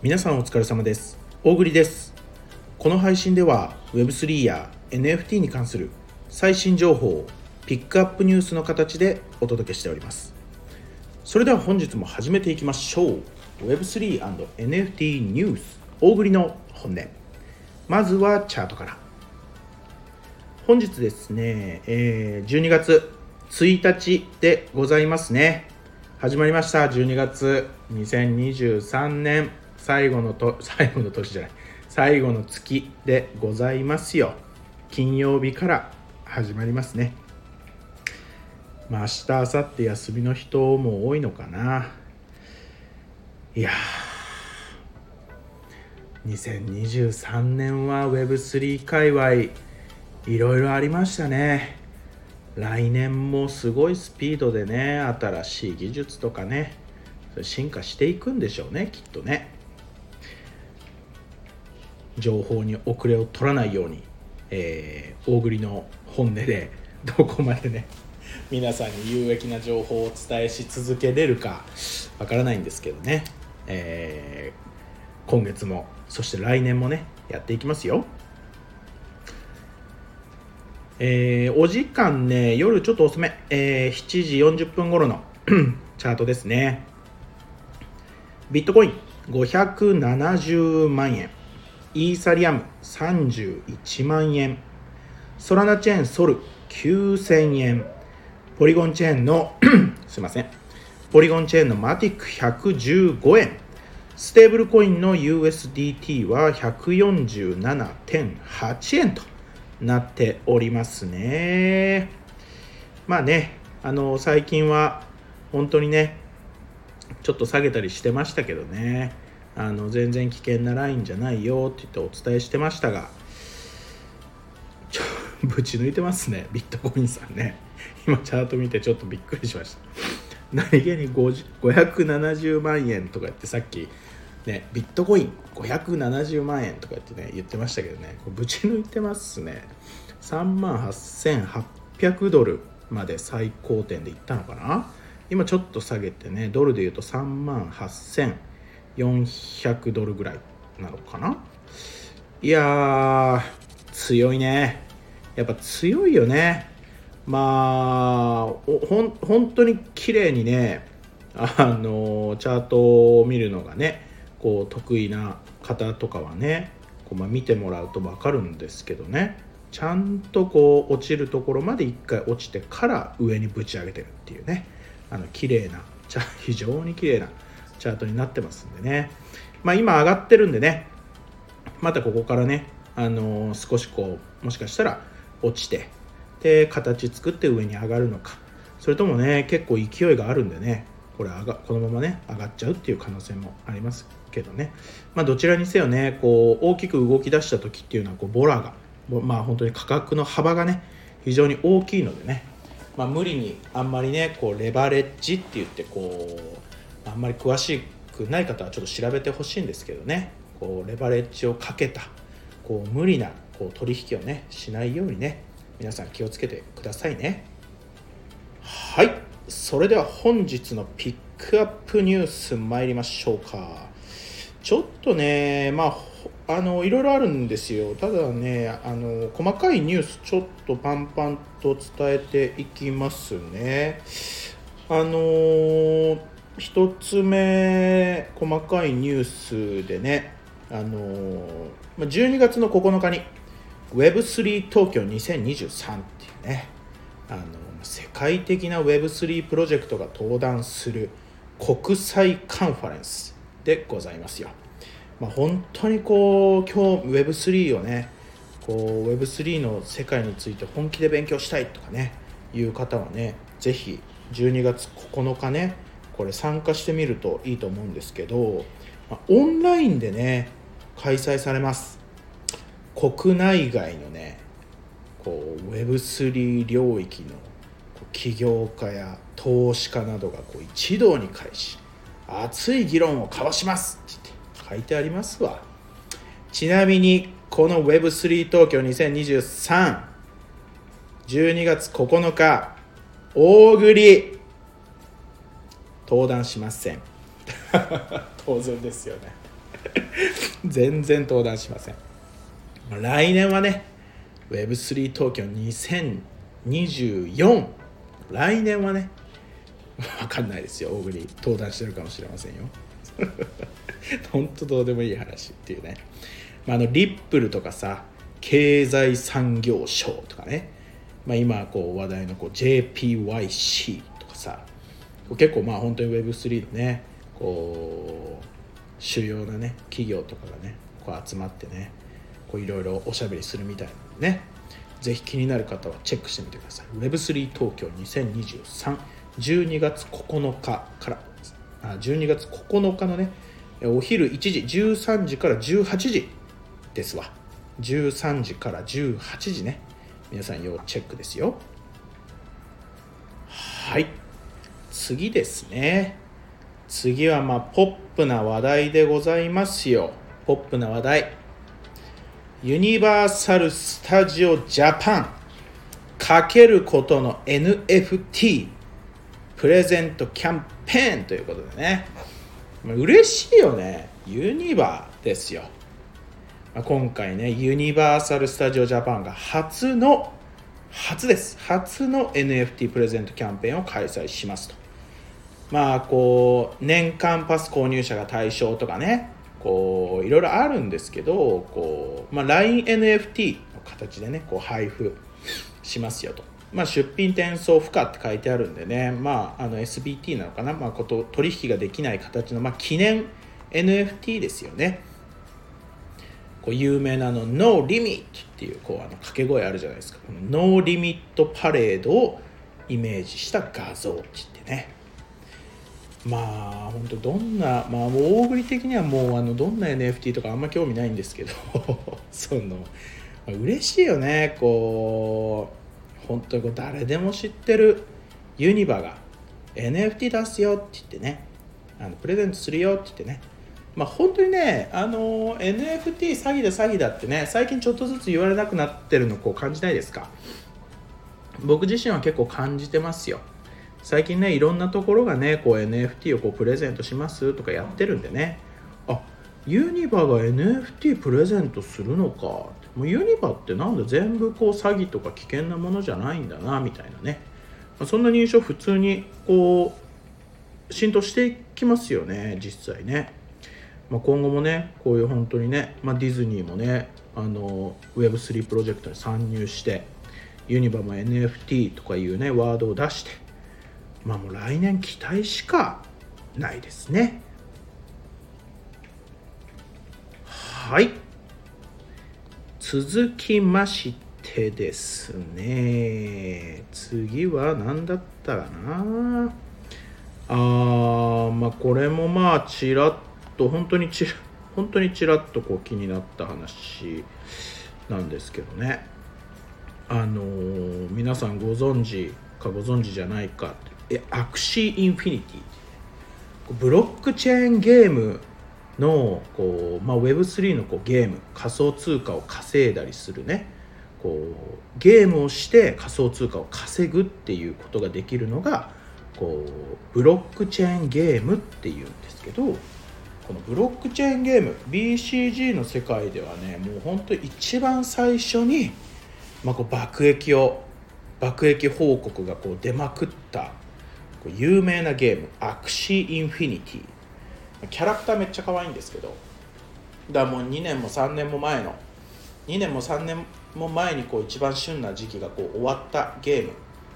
皆さんお疲れ様です。大栗です。この配信では Web3 や NFT に関する最新情報をピックアップニュースの形でお届けしております。それでは本日も始めていきましょう。Web3&NFT ニュース大栗の本音。まずはチャートから。本日ですね、えー、12月1日でございますね。始まりました。12月2023年。最後のと 最後の年じゃない。最後の月でございますよ。金曜日から始まりますね。まあ明日明後日休みの人も多いのかな。いや2023年は Web3 界隈いろいろありましたね。来年もすごいスピードでね新しい技術とかね進化していくんでしょうねきっとね。情報に遅れを取らないように、えー、大栗の本音で どこまでね 皆さんに有益な情報をお伝えし続けれるかわからないんですけどね、えー、今月もそして来年もねやっていきますよ。えー、お時間ね、夜ちょっと遅め、えー、7時40分頃の チャートですね。ビットコイン570万円、イーサリアム31万円、ソラナチェーンソル9000円、ポリゴンチェーンの すいません、ポリゴンチェーンのマティック115円、ステーブルコインの USDT は147.8円と、なっておりますね。まあね、あの最近は本当にね、ちょっと下げたりしてましたけどね、あの全然危険なラインじゃないよって言ってお伝えしてましたが、ち ょぶち抜いてますね、ビットコインさんね。今チャート見てちょっとびっくりしました。何気に570万円とか言ってさっきね、ビットコイン570万円とか言ってね言ってましたけどねこれぶち抜いてますね3万8800ドルまで最高点でいったのかな今ちょっと下げてねドルで言うと3万8000 400ドルぐらいなのかな？いやー強いね。やっぱ強いよね。まあほん本当に綺麗にねあのチャートを見るのがねこう得意な方とかはねこう、まあ、見てもらうと分かるんですけどね。ちゃんとこう落ちるところまで1回落ちてから上にぶち上げてるっていうね。あの綺麗な 非常に綺麗なチャートになってますんでね。まあ今上がってるんでねまたここからねあのー、少しこうもしかしたら落ちてで形作って上に上がるのか。それともね結構勢いがあるんでねこれ上がこのままね上がっちゃうっていう可能性もありますけどね、まあ、どちらにせよねこう大きく動き出した時っていうのはこうボラがまあ本当に価格の幅がね非常に大きいのでね、まあ、無理にあんまりねこうレバレッジって言ってこうんまり詳しくない方はちょっと調べてほしいんですけどね。こうレバレッジをかけたこう無理なこう取引をねしないようにね皆さん気をつけてくださいね。はい。それでは本日のピックアップニュース参りましょうか。ちょっとね、まあ、あのいろいろあるんですよ、ただねあの、細かいニュース、ちょっとパンパンと伝えていきますね。あの一つ目、細かいニュースでね、あの12月の9日に Web3 東京2023っていうね、あの世界的な Web3 プロジェクトが登壇する国際カンファレンスでございますよ。まあ、本当にこう今日 Web3 をねこう Web3 の世界について本気で勉強したいとかねいう方はねぜひ12月9日ねこれ参加してみるといいと思うんですけど、オンラインでね開催されます。国内外のねこう Web3 領域の起業家や投資家などがこう一堂に会し熱い議論を交わします。って書いてありますわ。ちなみにこの Web3 東京2023 12月9日大栗登壇しません。当然ですよね。全然登壇しません。来年はね Web3 東京2024来年はね分かんないですよ。大栗登壇してるかもしれませんよ。本当どうでもいい話っていうね、まあ、あのリップルとかさ経済産業省とかね、まあ、今こう話題のこう JPYC とかさ結構まあ本当に Web3 のねこう主要なね企業とかがねこう集まってねいろいろおしゃべりするみたいなのねぜひ気になる方はチェックしてみてください。Web3 東京202312月9日からあ12月9日のねお昼1時13時から18時ですわ。13時から18時ね。皆さん要チェックですよ。はい。次ですね。次はまあポップな話題でございますよ。ポップな話題。ユニバーサル・スタジオ・ジャパン。かけることの NFT プレゼントキャンペーンということでね。嬉しいよね。ユニバーですよ。今回ねユニバーサル・スタジオ・ジャパンが初の初です。初の NFT プレゼントキャンペーンを開催しますと。まあこう年間パス購入者が対象とかねこういろいろあるんですけどこう、まあ、LINENFT の形でねこう配布しますよと、まあ、出品転送不可って書いてあるんでね、まあ、あの SBT なのかな、まあ、こと取引ができない形の、まあ、記念 NFT ですよね。こう有名なの No Limit っていうこうあの掛け声あるじゃないですか。この No Limit パレードをイメージした画像って言ってね。まあ本当どんなまあ大栗的にはもうあのどんな NFT とかあんま興味ないんですけど その嬉しいよねこう本当にこう誰でも知ってるユニバが NFT 出すよって言ってねあのプレゼントするよって言ってねまあ本当にねあの NFT 詐欺だ詐欺だってね最近ちょっとずつ言われなくなってるのこう感じないですか？僕自身は結構感じてますよ。最近ねいろんなところがねこう NFT をこうプレゼントしますとかやってるんでね。あユニバが NFT プレゼントするのか。もうユニバってなんだ全部こう詐欺とか危険なものじゃないんだなみたいなね、まあ、そんな認証普通にこう浸透していきますよね実際ね、まあ、今後もねこういう本当にね、まあ、ディズニーもねあの Web3 プロジェクトに参入してユニバも NFT とかいうねワードを出してまあもう来年期待しかないですね。はい。続きましてですね。次は何だったかな。あーまあこれもまあちらっと本当にちら本当にちらっとこう気になった話なんですけどね。あのー、皆さんご存知かご存知じゃないかアクシーインフィニティブロックチェーンゲームのこう、まあ、Web3 のこうゲーム仮想通貨を稼いだりするね。こうゲームをして仮想通貨を稼ぐっていうことができるのがこうブロックチェーンゲームっていうんですけどこのブロックチェーンゲーム BCG の世界ではねもう本当一番最初に、まあ、こう爆撃を爆撃報告がこう出まくった有名なゲームアクシーインフィニティ。キャラクターめっちゃ可愛いんですけど。だからもう2年も3年も前の2年も3年も前にこう一番旬な時期がこう終わったゲーム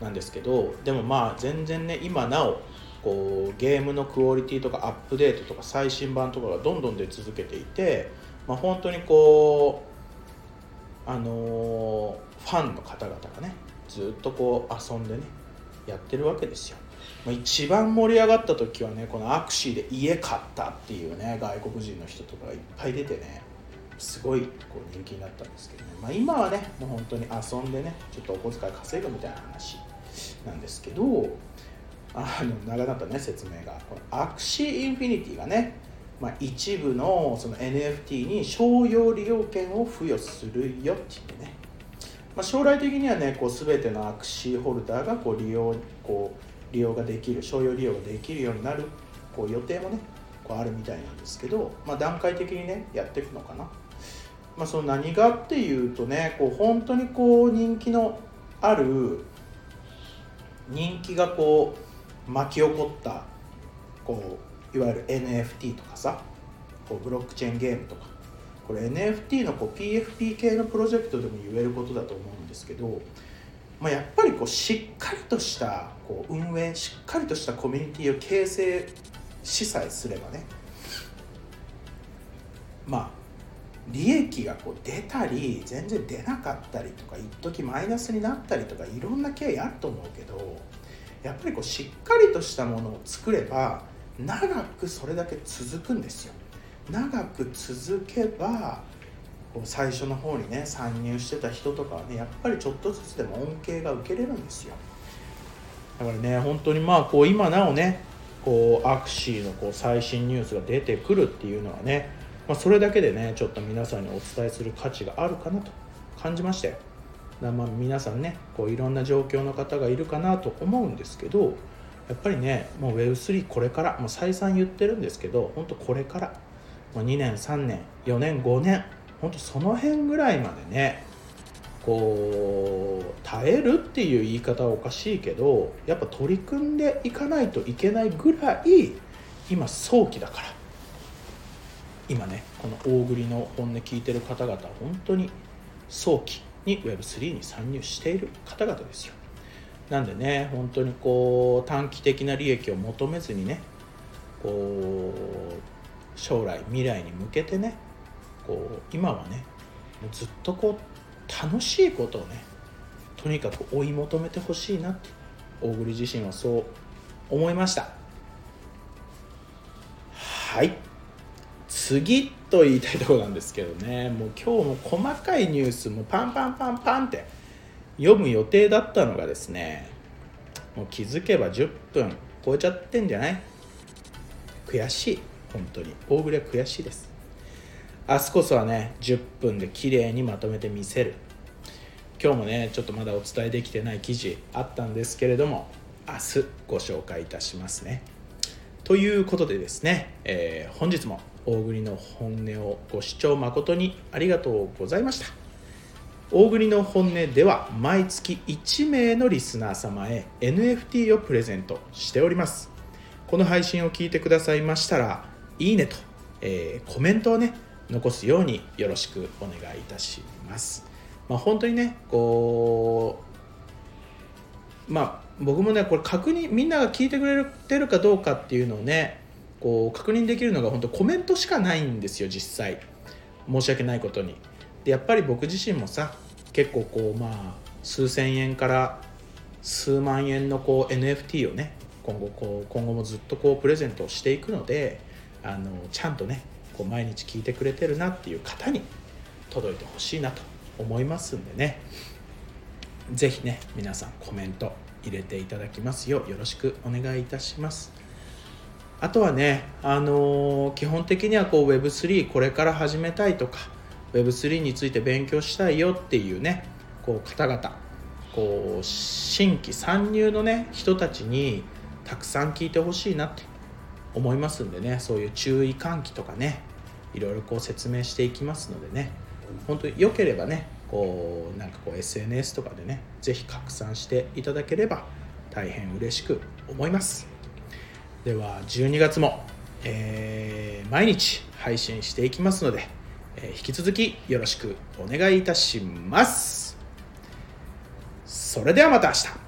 なんですけどでもまあ全然ね今なおこうゲームのクオリティとかアップデートとか最新版とかがどんどん出続けていて、まあ、本当にこうあのー、ファンの方々がねずっとこう遊んでねやってるわけですよ。一番盛り上がった時はねこのアクシーで家買ったっていうね外国人の人とかがいっぱい出てねすごいこう人気になったんですけどね、まあ、今はねもう本当に遊んでねちょっとお小遣い稼ぐみたいな話なんですけどあの長かったね説明が。この Axie Infinity がね、まあ、一部のその NFT に商用利用権を付与するよっていうね、まあ、将来的にはねこう全ての Axie ホルダーがこう利用こう利用ができる商用利用ができるようになるこう予定もねこうあるみたいなんですけど、まあ、段階的にねやっていくのかな、まあ、その何がっていうとねこう本当にこう人気のある人気がこう巻き起こったこういわゆる NFT とかさこうブロックチェーンゲームとか。これ NFT のこう PFP 系のプロジェクトでも言えることだと思うんですけど、まあ、やっぱりこうしっかりとしたこう運営しっかりとしたコミュニティを形成しさえすればねまあ利益がこう出たり全然出なかったりとか一時マイナスになったりとかいろんな経緯あると思うけどやっぱりこうしっかりとしたものを作れば長くそれだけ続くんですよ。長く続けばこう最初の方にね参入してた人とかはねやっぱりちょっとずつでも恩恵が受けれるんですよ。だからね本当にまあこう今なおねこうアクシーのこう最新ニュースが出てくるっていうのはね、まあ、それだけでねちょっと皆さんにお伝えする価値があるかなと感じましたよまあ皆さんねこういろんな状況の方がいるかなと思うんですけどやっぱりねもう Web3 これからもう再三言ってるんですけど本当これからもう2年3年4年5年本当その辺ぐらいまでねこう耐えるっていう言い方はおかしいけどやっぱ取り組んでいかないといけないぐらい今早期だから。今ねこの大栗の本音聞いてる方々本当に早期に Web3 に参入している方々ですよ。なんでね本当にこう短期的な利益を求めずにねこう将来未来に向けてねこう今はねずっとこう楽しいことをねとにかく追い求めてほしいなって大栗自身はそう思いました。はい。次と言いたいところなんですけどねもう今日も細かいニュースもパンパンパンパンって読む予定だったのがですねもう気づけば10分超えちゃってんじゃない？悔しい。本当に。大栗は悔しいです。明日こそはね10分で綺麗にまとめてみせる。今日もねちょっとまだお伝えできてない記事あったんですけれども明日ご紹介いたしますね。ということでですね、えー、本日も大栗の本音をご視聴誠にありがとうございました。大栗の本音では毎月1名のリスナー様へ NFT をプレゼントしております。この配信を聞いてくださいましたらいいねと、えー、コメントをね残すようによろしくお願いいたします。まあ、本当にねこうまあ僕もねこれ確認みんなが聞いてくれてるかどうかっていうのをねこう確認できるのが本当コメントしかないんですよ実際。申し訳ないことに。でやっぱり僕自身もさ結構こうまあ数千円から数万円のこう NFT をね今後こう今後もずっとこうプレゼントをしていくのであのちゃんとねこう毎日聞いてくれてるなっていう方に届いてほしいなと思いますんでね。是非ね皆さんコメント入れていただきますようよろしくお願いいたします。あとはね、あのー、基本的にはこう Web3 これから始めたいとか Web3 について勉強したいよっていうねこう方々こう新規参入のね人たちにたくさん聞いてほしいなって思いますんでねそういう注意喚起とかねいろいろこう説明していきますのでね本当に良ければねこうなんかこう SNS とかでね是非拡散していただければ大変嬉しく思います。では12月も、えー、毎日配信していきますので、えー、引き続きよろしくお願いいたします。それではまた明日。